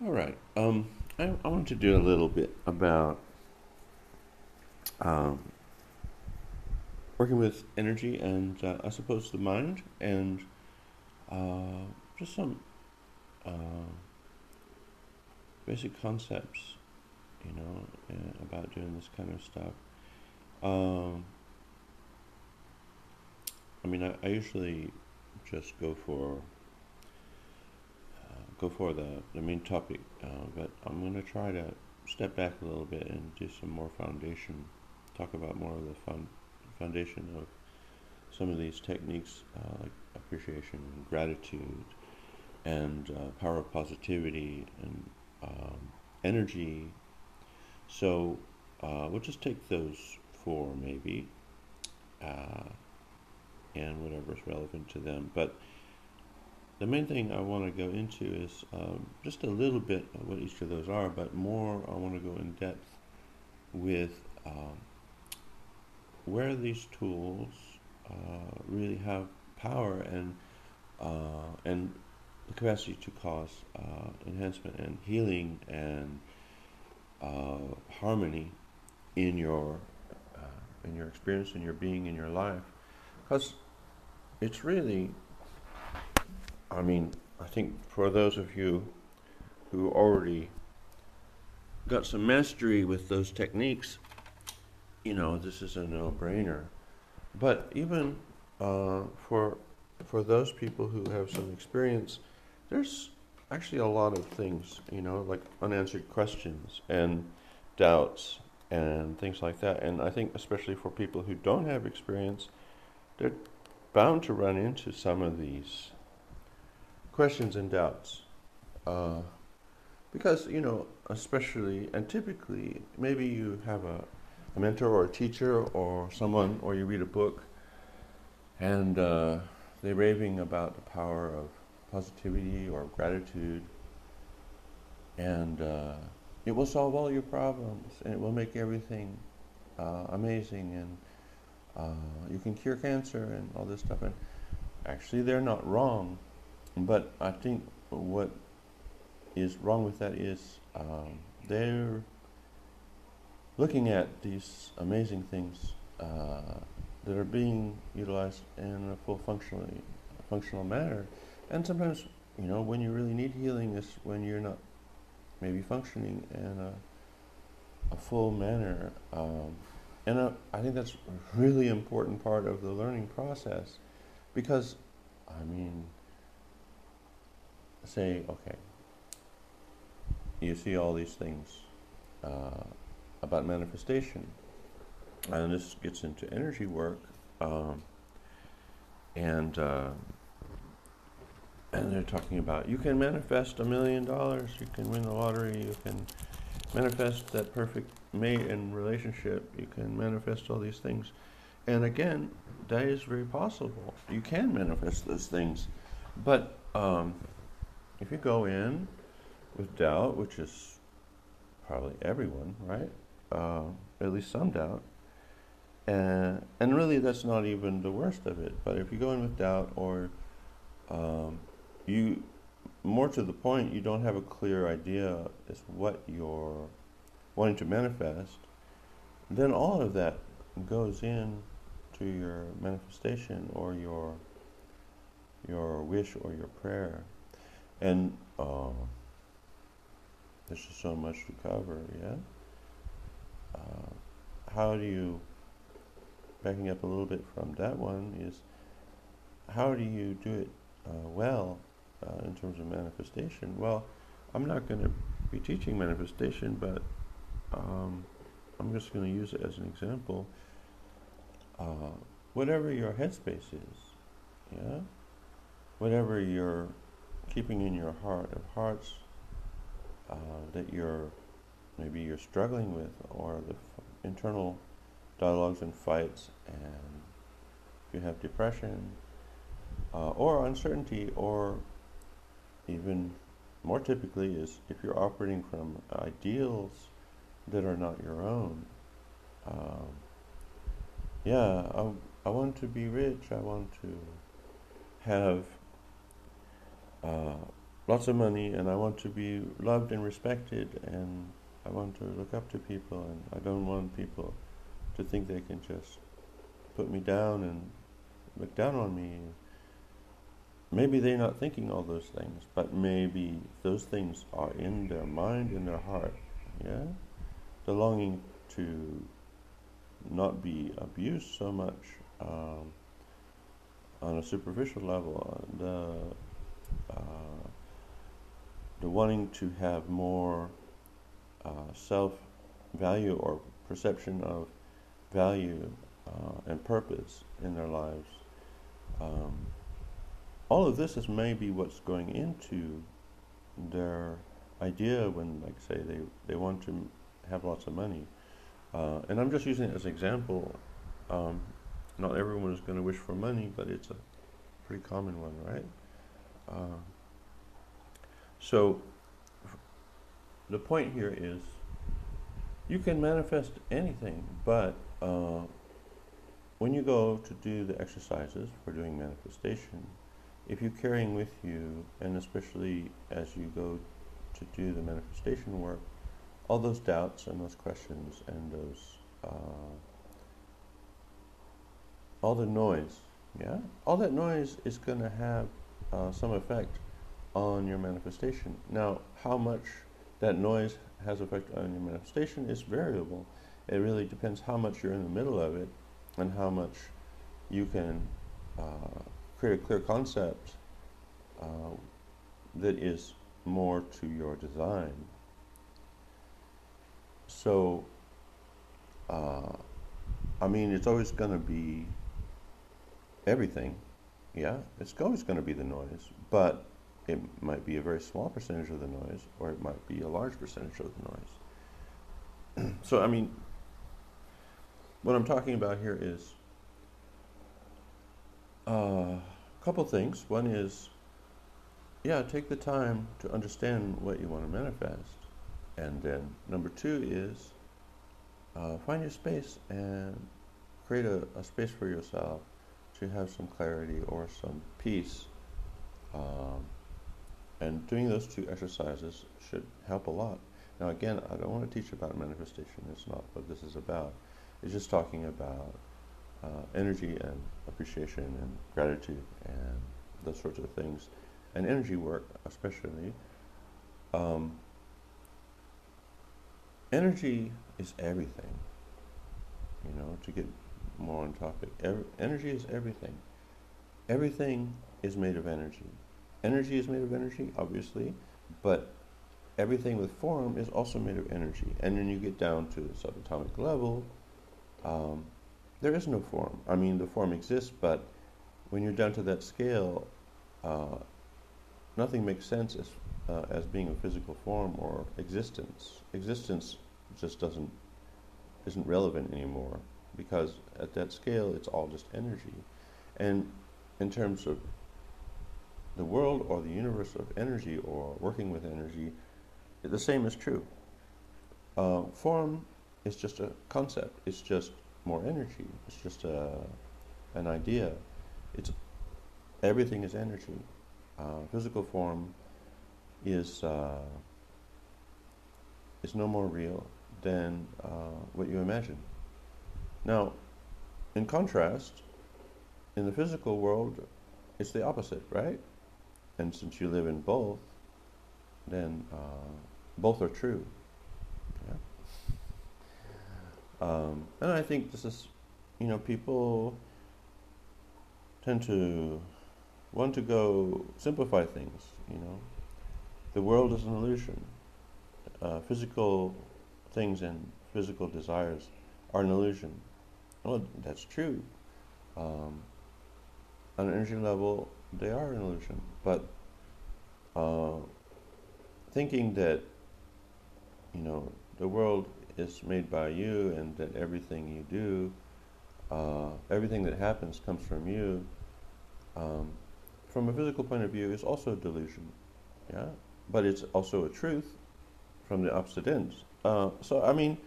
All right. Um, I, I want to do a little bit about um, working with energy and uh, I suppose the mind and uh, just some uh, basic concepts, you know, uh, about doing this kind of stuff. Um, I mean, I, I usually just go for go for the, the main topic, uh, but I'm going to try to step back a little bit and do some more foundation, talk about more of the fun, foundation of some of these techniques uh, like appreciation and gratitude and uh, power of positivity and um, energy. So uh, we'll just take those four maybe uh, and whatever's relevant to them. But the main thing I want to go into is um, just a little bit of what each of those are, but more I want to go in depth with um, where these tools uh, really have power and uh, and the capacity to cause uh, enhancement and healing and uh, harmony in your uh, in your experience, in your being, in your life, because it's really I mean, I think for those of you who already got some mastery with those techniques, you know, this is a no-brainer. But even uh, for for those people who have some experience, there's actually a lot of things, you know, like unanswered questions and doubts and things like that. And I think especially for people who don't have experience, they're bound to run into some of these questions and doubts. Uh, because, you know, especially and typically, maybe you have a, a, mentor or a teacher or someone, or you read a book and uh, they're raving about the power of positivity or gratitude, and uh, it will solve all your problems and it will make everything uh, amazing and uh, you can cure cancer and all this stuff. And actually, they're not wrong but I think what is wrong with that is um, they're looking at these amazing things uh, that are being utilized in a full functionally functional manner, and sometimes you know when you really need healing is when you're not maybe functioning in a, a full manner. Um, and uh, I think that's a really important part of the learning process because, I mean, say, okay, you see all these things uh, about manifestation, and this gets into energy work, um, and uh, and they're talking about you can manifest a million dollars, you can win the lottery, you can manifest that perfect mate and relationship, you can manifest all these things, and again, that is very possible. You can manifest those things, but um, if you go in with doubt, which is probably everyone, right? Uh, at least some doubt. And, and really, that's not even the worst of it. But if you go in with doubt, or um, you, more to the point, you don't have a clear idea as what you're wanting to manifest, then all of that goes in to your manifestation or your your wish or your prayer. And uh, there's just so much to cover, yeah? Uh, how do you, backing up a little bit from that one, is how do you do it uh, well uh, in terms of manifestation? Well, I'm not going to be teaching manifestation, but um, I'm just going to use it as an example. Uh, whatever your headspace is, yeah? Whatever your keeping in your heart of hearts uh, that you're maybe you're struggling with or the f- internal dialogues and fights and if you have depression uh, or uncertainty or even more typically is if you're operating from ideals that are not your own um, yeah I, I want to be rich I want to have uh, lots of money and I want to be loved and respected and I want to look up to people and I don't want people to think they can just put me down and look down on me. Maybe they're not thinking all those things, but maybe those things are in their mind, in their heart. Yeah? The longing to not be abused so much um, on a superficial level, the, uh, the wanting to have more uh, self value or perception of value uh, and purpose in their lives. Um, all of this is maybe what's going into their idea when, like, say, they, they want to have lots of money. Uh, and I'm just using it as an example. Um, not everyone is going to wish for money, but it's a pretty common one, right? Uh, so the point here is you can manifest anything, but uh, when you go to do the exercises for doing manifestation, if you're carrying with you, and especially as you go to do the manifestation work, all those doubts and those questions and those uh, all the noise, yeah, all that noise is going to have uh, some effect on your manifestation. Now, how much that noise has effect on your manifestation is variable. It really depends how much you're in the middle of it and how much you can uh, create a clear concept uh, that is more to your design. So, uh, I mean, it's always going to be everything. Yeah, it's always going to be the noise, but it might be a very small percentage of the noise, or it might be a large percentage of the noise. so, I mean, what I'm talking about here is uh, a couple things. One is, yeah, take the time to understand what you want to manifest. And then number two is uh, find your space and create a, a, space for yourself to have some clarity or some peace. Um, and doing those two exercises should help a lot. Now, again, I don't want to teach about manifestation. It's not what this is about. It's just talking about uh, energy and appreciation and gratitude and those sorts of things. And energy work, especially. Um, energy is everything. You know, to get more on topic, Every, energy is everything. Everything is made of energy. Energy is made of energy, obviously, but everything with form is also made of energy. And when you get down to the subatomic level, um, there is no form. I mean, the form exists, but when you're down to that scale, uh, nothing makes sense as, uh, as being a physical form or existence. Existence just doesn't isn't relevant anymore because at that scale, it's all just energy. And in terms of the world or the universe of energy or working with energy, the same is true. Uh, form is just a concept. It's just more energy. It's just a, an idea. It's everything is energy. Uh, physical form is uh, is no more real than uh, what you imagine. Now, in contrast, in the physical world, it's the opposite, right? And since you live in both, then uh, both are true. Um, and I think this is, you know, people tend to want to go simplify things, you know. The world is an illusion. Uh, physical things and physical desires are an illusion. Well, that's true. Um, on an energy level, they are an illusion. But uh, thinking that, you know, the world is made by you and that everything you do, uh, everything that happens comes from you, um, from a physical point of view, is also a delusion. Yeah? But it's also a truth from the opposite ends. Uh, so, I mean,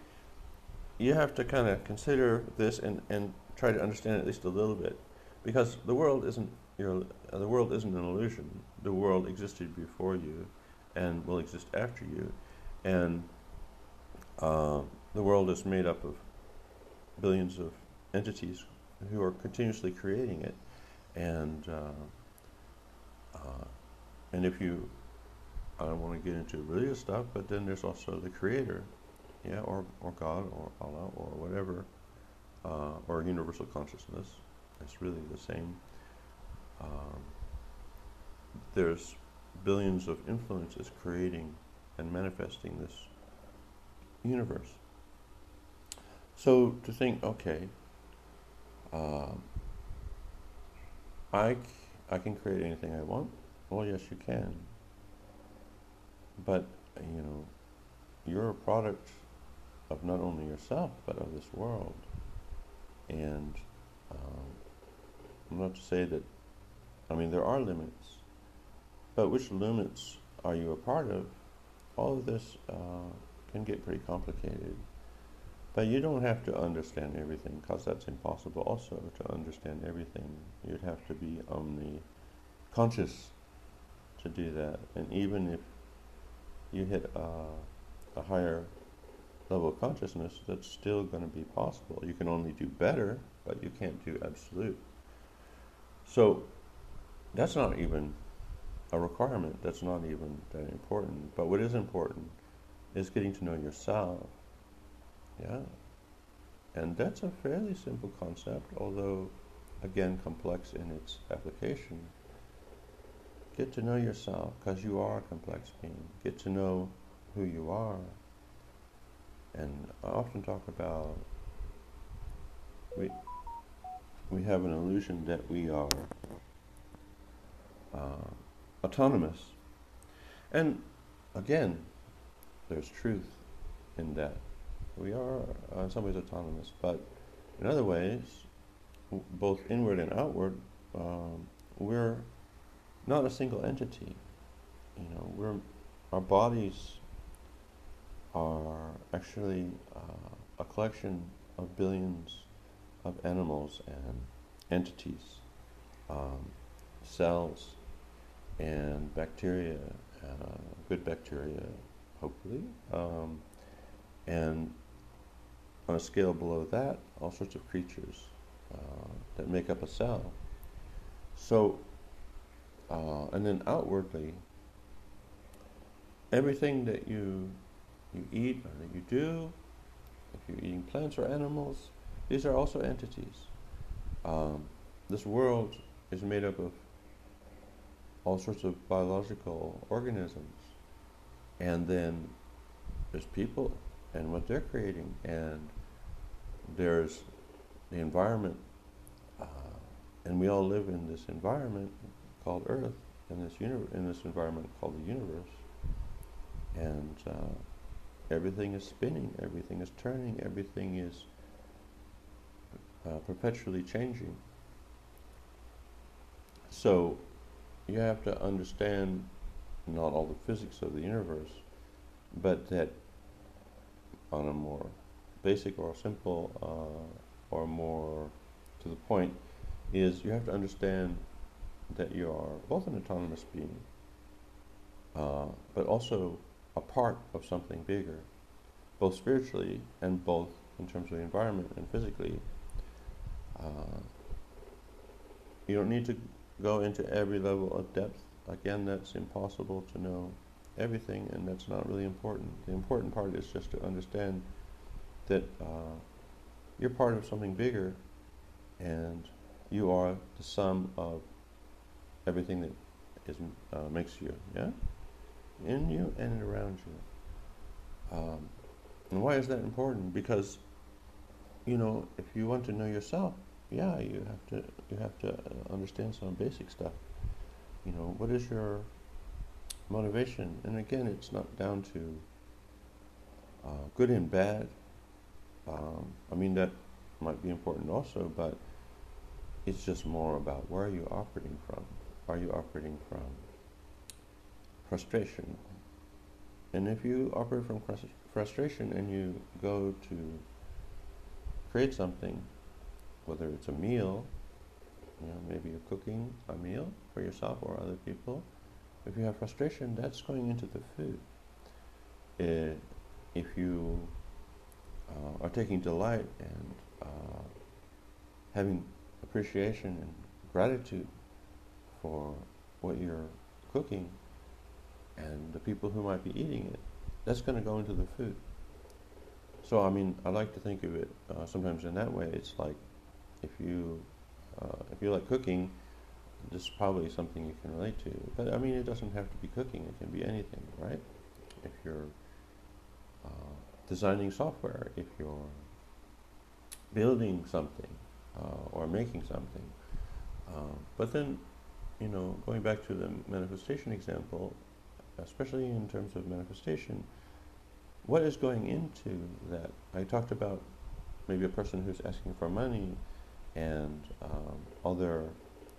you have to kind of consider this and, and try to understand at least a little bit. Because the world isn't, your, uh, the world isn't an illusion. the world existed before you and will exist after you. And uh, the world is made up of billions of entities who are continuously creating it. And, uh, uh, and if you, I don't want to get into religious stuff, but then there's also the creator, yeah, or, or God, or Allah, or whatever, uh, or universal consciousness. It's really the same. Um, there's billions of influences creating and manifesting this universe. So to think, okay, uh, I, I can create anything I want. Well, yes, you can. But, you know, you're a product of not only yourself, but of this world. And um, not to say that, I mean, there are limits, but which limits are you a part of? All of this uh, can get pretty complicated. But you don't have to understand everything, because that's impossible also to understand everything. You'd have to be omni-conscious to do that. And even if you hit uh, a higher level of consciousness, that's still going to be possible. You can only do better, but you can't do absolute. So that's not even a requirement. That's not even that important. But what is important is getting to know yourself. Yeah. And that's a fairly simple concept, although, again, complex in its application. Get to know yourself because you are a complex being. Get to know who you are. And I often talk about we, we have an illusion that we are uh, autonomous. And again, there's truth in that. We are uh, in some ways autonomous, but in other ways, w- both inward and outward, um, we're not a single entity. You know, we're our bodies are actually uh, a collection of billions of animals and entities, um, cells, and bacteria, uh, good bacteria, hopefully, um, and on a scale below that, all sorts of creatures uh, that make up a cell. So, uh, and then outwardly, everything that you you eat or that you do, if you're eating plants or animals, these are also entities. Um, this world is made up of all sorts of biological organisms, and then there's people and what they're creating, and there's the environment, uh, and we all live in this environment called Earth, in this uni- in this environment called the universe, and uh, everything is spinning, everything is turning, everything is uh, perpetually changing. So you have to understand not all the physics of the universe, but that on a more basic or simple uh, or more to the point is you have to understand that you are both an autonomous being, uh, but also a part of something bigger, both spiritually and both in terms of the environment and physically. Uh, you don't need to go into every level of depth. Again, that's impossible to know everything, and that's not really important. The important part is just to understand that uh, you're part of something bigger, and you are the sum of everything that is uh, makes you, yeah, in you and around you. Um, and why is that important? Because, you know, if you want to know yourself, yeah, you have to you have to understand some basic stuff. You know, what is your motivation? And again, it's not down to uh, good and bad. Um, I mean, that might be important also, but it's just more about where are you operating from? Are you operating from frustration? And if you operate from frustration and you go to create something, whether it's a meal, you know, maybe you're cooking a meal for yourself or other people, if you have frustration, that's going into the food. Uh, if you uh, are taking delight and uh, having appreciation and gratitude for what you're cooking and the people who might be eating it, that's going to go into the food. So, I mean, I like to think of it uh, sometimes in that way. It's like if you uh, if you like cooking, this is probably something you can relate to. But I mean, it doesn't have to be cooking; it can be anything, right? If you're uh, designing software, if you're building something uh, or making something, uh, but then, you know, going back to the manifestation example, especially in terms of manifestation, what is going into that? I talked about maybe a person who's asking for money and um, all their,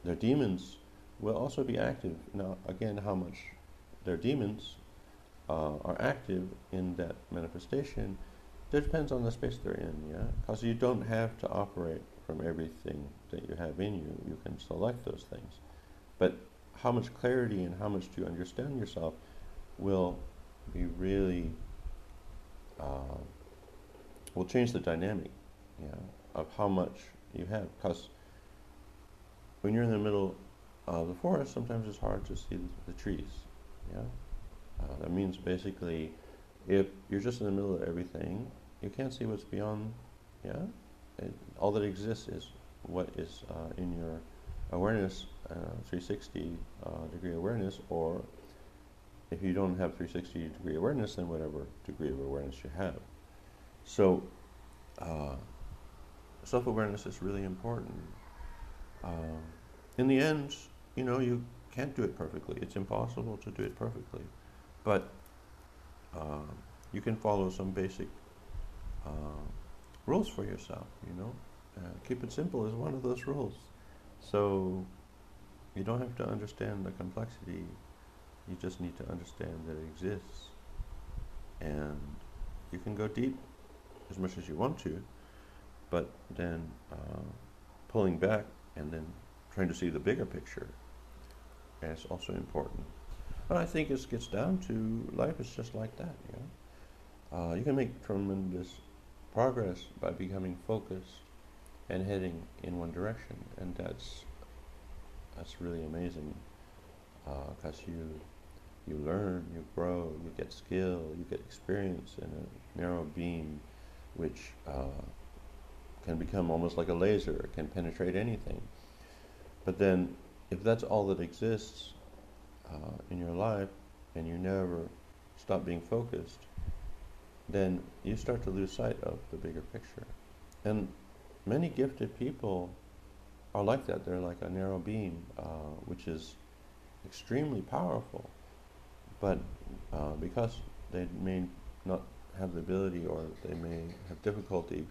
their demons will also be active. Now, again, how much their demons uh, are active in that manifestation that depends on the space they're in, yeah? Because you don't have to operate from everything that you have in you. You can select those things. But how much clarity and how much do you understand yourself will be really uh, will change the dynamic yeah, of how much you have. Because when you're in the middle of the forest, sometimes it's hard to see the, the trees. Yeah, uh, that means basically, if you're just in the middle of everything, you can't see what's beyond. Yeah, it, all that exists is what is uh, in your awareness, uh, 360 uh, degree awareness, or if you don't have 360 degree awareness, then whatever degree of awareness you have. So, uh, self awareness is really important. Uh, in the end, you know, you can't do it perfectly. It's impossible to do it perfectly. But uh, you can follow some basic uh, rules for yourself, you know. Keep it simple is one of those rules. So you don't have to understand the complexity you just need to understand that it exists. And you can go deep as much as you want to, but then uh, pulling back and then trying to see the bigger picture is also important. But I think it gets down to life is just like that. You know, uh, you can make tremendous progress by becoming focused and heading in one direction, and that's that's really amazing because uh, you you learn, you grow, you get skill, you get experience in a narrow beam which uh, can become almost like a laser, it can penetrate anything. But then, if that's all that exists uh, in your life and you never stop being focused, then you start to lose sight of the bigger picture. And many gifted people are like that. They're like a narrow beam, uh, which is extremely powerful but uh, because they may not have the ability or they may have difficulty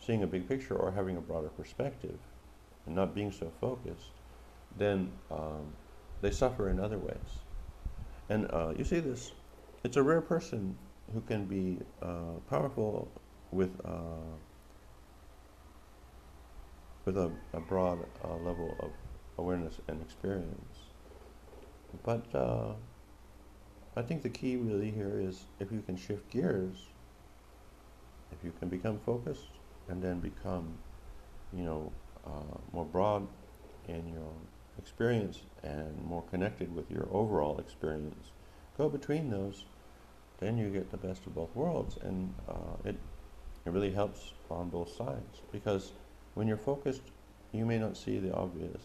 seeing a big picture or having a broader perspective and not being so focused, then um, they suffer in other ways. And uh, you see this, it's a rare person who can be uh, powerful with, uh, with a, a broad uh, level of awareness and experience. But uh, I think the key really here is if you can shift gears, if you can become focused and then become, you know, uh, more broad in your experience and more connected with your overall experience, go between those, then you get the best of both worlds. And uh, it, it really helps on both sides because when you're focused, you may not see the obvious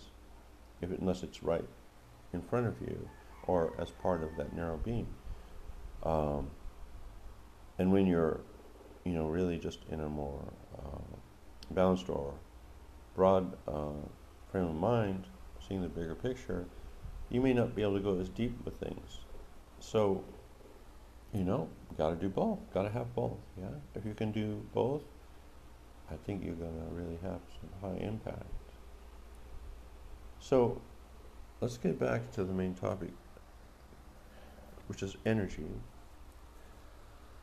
if it, unless it's right in front of you or as part of that narrow beam. Um, and when you're, you know, really just in a more uh, balanced or broad uh, frame of mind, seeing the bigger picture, you may not be able to go as deep with things. So, you know, got to do both. Got to have both. Yeah. If you can do both, I think you're going to really have some high impact. So, let's get back to the main topic which is energy.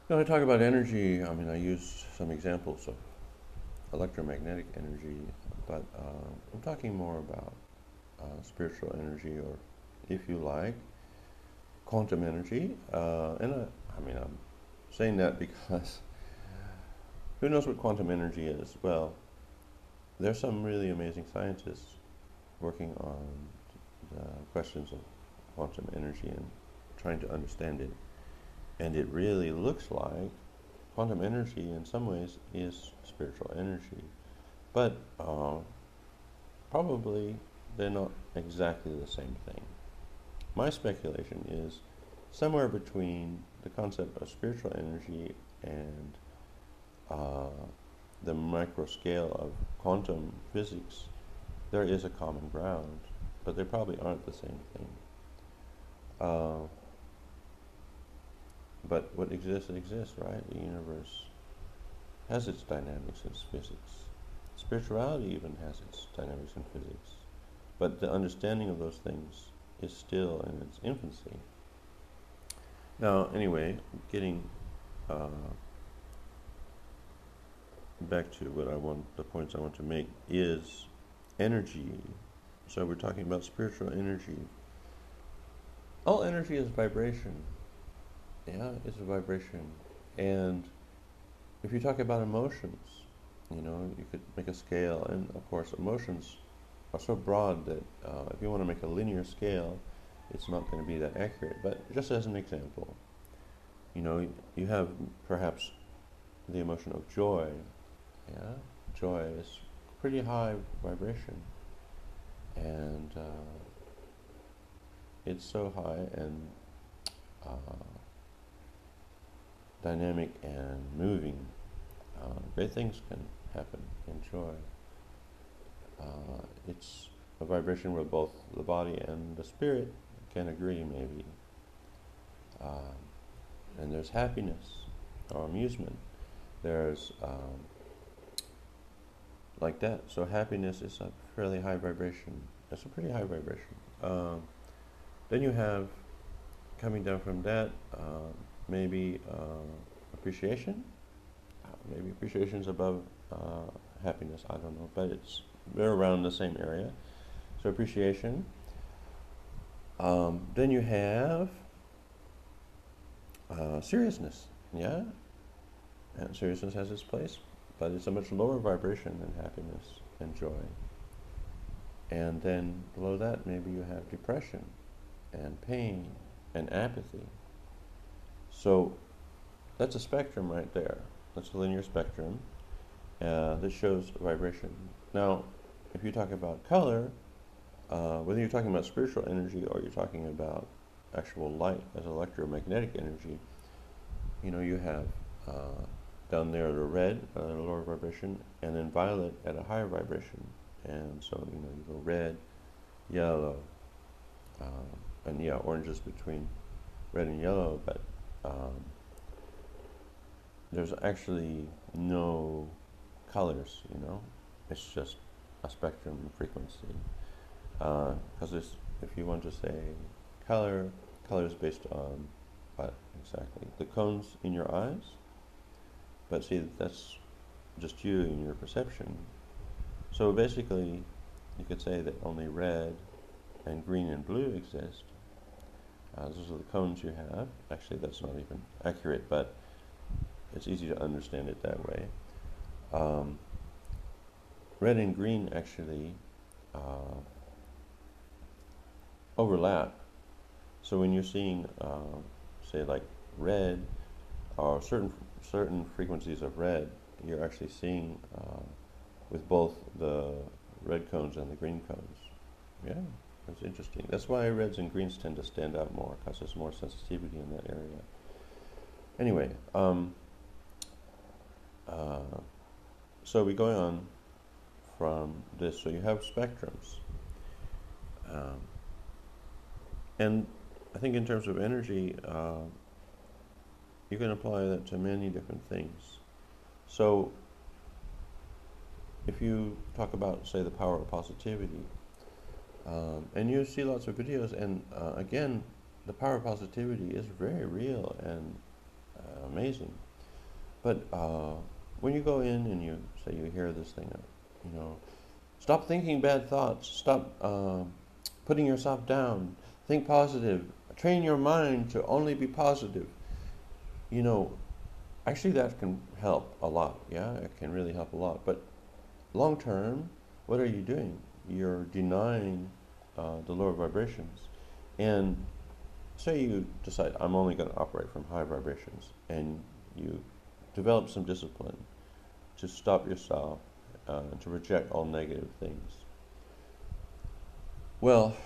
When I talk about energy, I mean, I use some examples of electromagnetic energy, but uh, I'm talking more about uh, spiritual energy, or if you like, quantum energy, uh, and I, I mean, I'm saying that because who knows what quantum energy is? Well, there's some really amazing scientists working on the questions of quantum energy and trying to understand it. And it really looks like quantum energy, in some ways, is spiritual energy. But uh, probably they're not exactly the same thing. My speculation is somewhere between the concept of spiritual energy and uh, the micro scale of quantum physics, there is a common ground, but they probably aren't the same thing. Uh, but what exists exists, right? The universe has its dynamics and physics. Spirituality even has its dynamics and physics. But the understanding of those things is still in its infancy. Now, anyway, getting uh, back to what I want, the points I want to make is energy. So we're talking about spiritual energy. All energy is vibration. Yeah, it's a vibration. And if you talk about emotions, you know, you could make a scale, and of course, emotions are so broad that uh, if you want to make a linear scale, it's not going to be that accurate. But just as an example, you know, you have perhaps the emotion of joy. Yeah, joy is pretty high vibration, and uh, it's so high and uh, dynamic and moving. Uh, great things can happen in joy. Uh, it's a vibration where both the body and the spirit can agree, maybe. Um, and there's happiness or amusement. There's um, like that. So happiness is a fairly high vibration. That's a pretty high vibration. Um, then you have coming down from that uh, maybe uh, appreciation. Maybe appreciation is above uh, happiness. I don't know, but it's they're around the same area. So appreciation. Um, then you have uh, seriousness, yeah, and seriousness has its place, but it's a much lower vibration than happiness and joy. And then below that, maybe you have depression and pain and apathy. So that's a spectrum right there. That's a linear spectrum uh, shows vibration. Now, if you talk about color, uh, whether you're talking about spiritual energy or you're talking about actual light as electromagnetic energy, you know, you have uh, down there the red at a lower vibration and then violet at a higher vibration. And so, you know, you go red, yellow, uh, and yeah, oranges between red and yellow, but um, there's actually no colors, you know, it's just a spectrum frequency. Because uh, if you want to say color, color is based on what exactly? The cones in your eyes? But see, that's just you and your perception. So basically, you could say that only red and green and blue exist. Uh, those are the cones you have. Actually, that's not even accurate, but it's easy to understand it that way. Um, red and green actually uh, overlap. So when you're seeing, uh, say, like red, or certain certain frequencies of red, you're actually seeing uh, with both the red cones and the green cones. Yeah, that's interesting. That's why reds and greens tend to stand out more because there's more sensitivity in that area. Anyway, um, uh, so we go on from this. So you have spectrums. Um, and I think in terms of energy, uh, you can apply that to many different things. So if you talk about, say, the power of positivity, um, and you see lots of videos, and uh, again, the power of positivity is very real and uh, amazing. But uh, when you go in and you say you hear this thing, you know, stop thinking bad thoughts, stop uh, putting yourself down, think positive, train your mind to only be positive. You know, actually that can help a lot. Yeah, it can really help a lot. But long term, what are you doing? You're denying uh, the lower vibrations. And say you decide, I'm only going to operate from high vibrations, and you develop some discipline to stop yourself, uh, to reject all negative things. Well,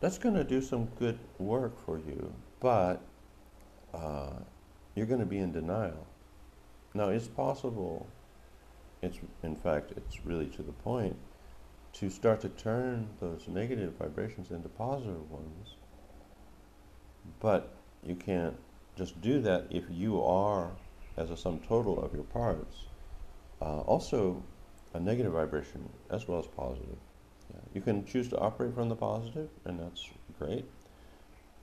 that's going to do some good work for you, but uh, you're going to be in denial. Now, it's possible, it's in fact, it's really to the point, to start to turn those negative vibrations into positive ones. But you can't just do that if you are, as a sum total of your parts, uh, also a negative vibration as well as positive. Yeah. You can choose to operate from the positive, and that's great.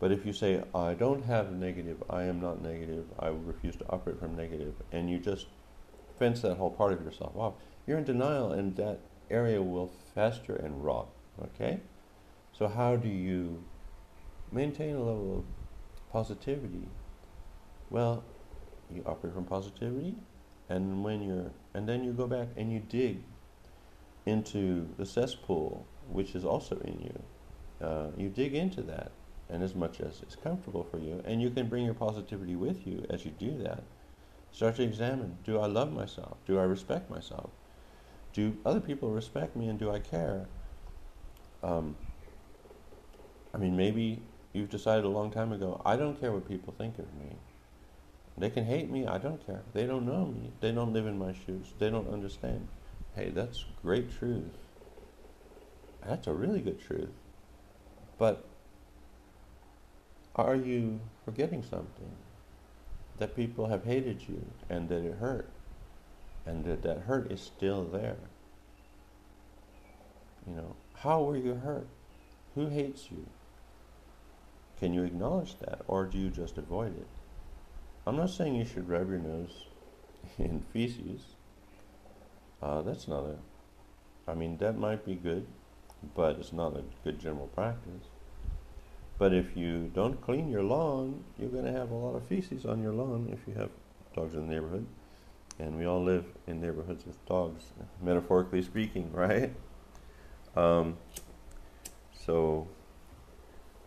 But if you say, I don't have negative, I am not negative, I refuse to operate from negative, and you just fence that whole part of yourself off, you're in denial, and that area will fester and rot. Okay? So, how do you maintain a level of positivity? Well, you operate from positivity, and when you're, and then you go back and you dig into the cesspool, which is also in you. Uh, you dig into that, and as much as is comfortable for you, and you can bring your positivity with you as you do that. Start to examine: Do I love myself? Do I respect myself? Do other people respect me, and do I care? Um, I mean, maybe you've decided a long time ago, I don't care what people think of me. They can hate me, I don't care. They don't know me. They don't live in my shoes. They don't understand. Hey, that's great truth. That's a really good truth. But are you forgetting something? That people have hated you and that it hurt. And that that hurt is still there. You know, how were you hurt? Who hates you? Can you acknowledge that or do you just avoid it? I'm not saying you should rub your nose in feces. Uh, that's not a, I mean, that might be good, but it's not a good general practice. But if you don't clean your lawn, you're going to have a lot of feces on your lawn if you have dogs in the neighborhood. And we all live in neighborhoods with dogs, metaphorically speaking, right? Um, so,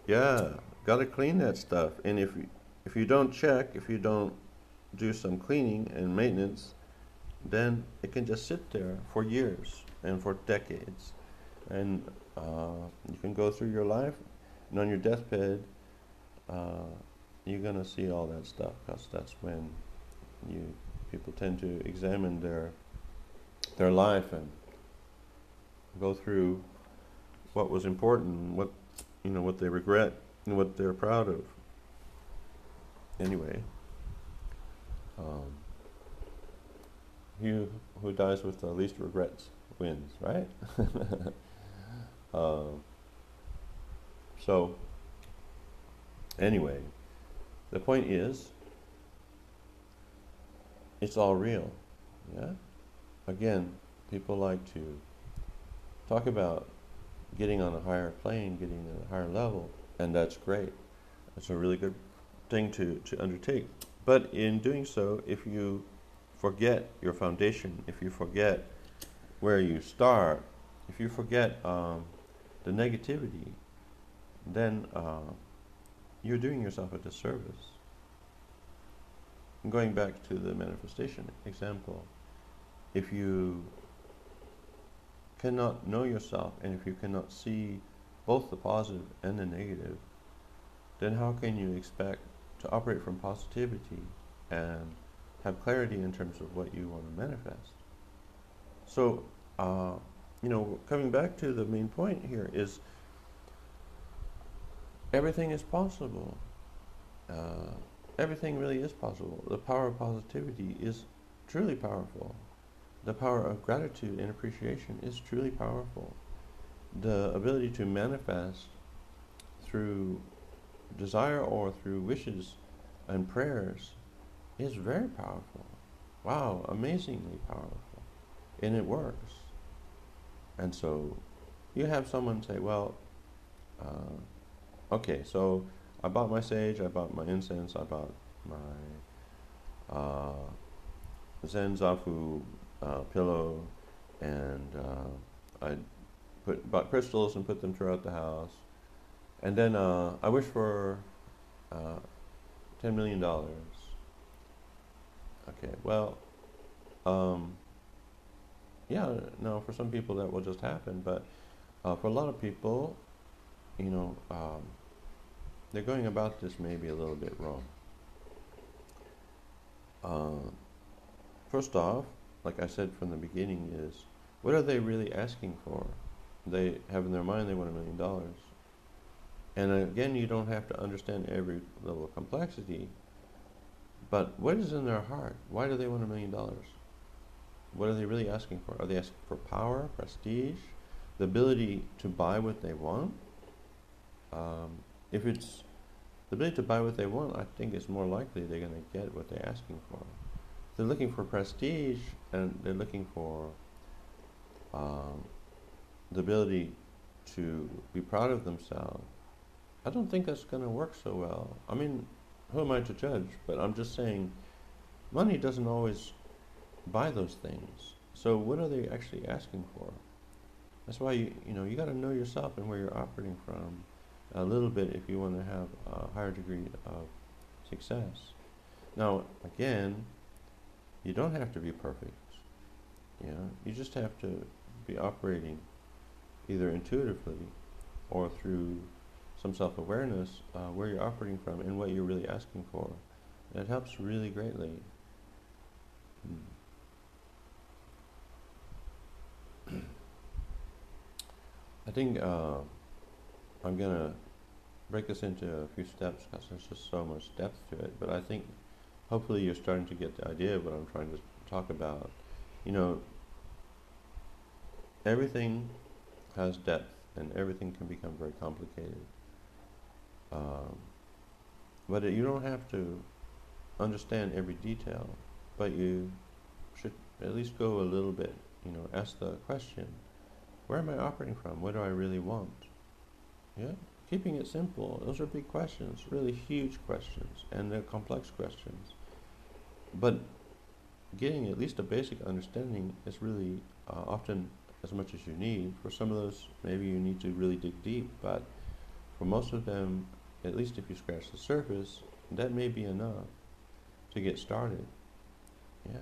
yeah, got to clean that stuff. And if you, if you don't check, if you don't do some cleaning and maintenance, then it can just sit there for years and for decades. And uh, you can go through your life, and on your deathbed, uh, you're going to see all that stuff because that's when you people tend to examine their their life and go through what was important, what you know, what they regret, and what they're proud of. Anyway. Um, he who dies with the least regrets wins, right? uh, so, anyway, the point is, it's all real. Yeah? Again, people like to talk about getting on a higher plane, getting on a higher level, and that's great. It's a really good thing to, to undertake. But in doing so, if you forget your foundation, if you forget where you start, if you forget um, the negativity, then uh, you're doing yourself a disservice. going back to the manifestation example, if you cannot know yourself and if you cannot see both the positive and the negative, then how can you expect to operate from positivity and have clarity in terms of what you want to manifest. So, uh, you know, coming back to the main point here is everything is possible. Uh, everything really is possible. The power of positivity is truly powerful. The power of gratitude and appreciation is truly powerful. The ability to manifest through desire or through wishes and prayers is very powerful. Wow, amazingly powerful. And it works. And so you have someone say, well, uh, okay, so I bought my sage, I bought my incense, I bought my uh, Zen Zafu uh, pillow, and uh, I put bought crystals and put them throughout the house. And then uh, I wish for uh, ten million dollars. Okay, well, um, yeah, no, for some people that will just happen, but uh, for a lot of people, you know, um, they're going about this maybe a little bit wrong. Uh, first off, like I said from the beginning, is what are they really asking for? They have in their mind they want a million dollars. And again, you don't have to understand every level of complexity, but what is in their heart? Why do they want a million dollars? What are they really asking for? Are they asking for power, prestige, the ability to buy what they want? Um, if it's the ability to buy what they want, I think it's more likely they're going to get what they're asking for. They're looking for prestige and they're looking for um, the ability to be proud of themselves. I don't think that's going to work so well. I mean, who am I to judge? But I'm just saying, money doesn't always buy those things. So what are they actually asking for? That's why you you know you got to know yourself and where you're operating from a little bit if you want to have a higher degree of success. Now again, you don't have to be perfect. You you just have to be operating either intuitively or through some self-awareness uh, where you're operating from and what you're really asking for. It helps really greatly. Hmm. I think uh, I'm going to break this into a few steps because there's just so much depth to it. But I think hopefully you're starting to get the idea of what I'm trying to talk about. You know, everything has depth and everything can become very complicated. Um, but it, you don't have to understand every detail, but you should at least go a little bit, you know, ask the question, where am I operating from? What do I really want? Yeah? Keeping it simple. Those are big questions, really huge questions, and they're complex questions. But getting at least a basic understanding is really uh, often as much as you need. For some of those, maybe you need to really dig deep, but for most of them, at least if you scratch the surface, that may be enough to get started. Yeah.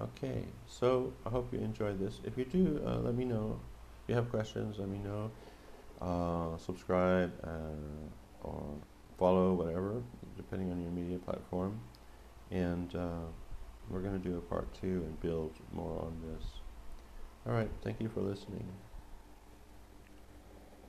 Okay, so I hope you enjoyed this. If you do, uh, let me know. If you have questions, let me know. Uh, subscribe uh, or follow, whatever, depending on your media platform. And uh, we're going to do a part two and build more on this. All right, thank you for listening.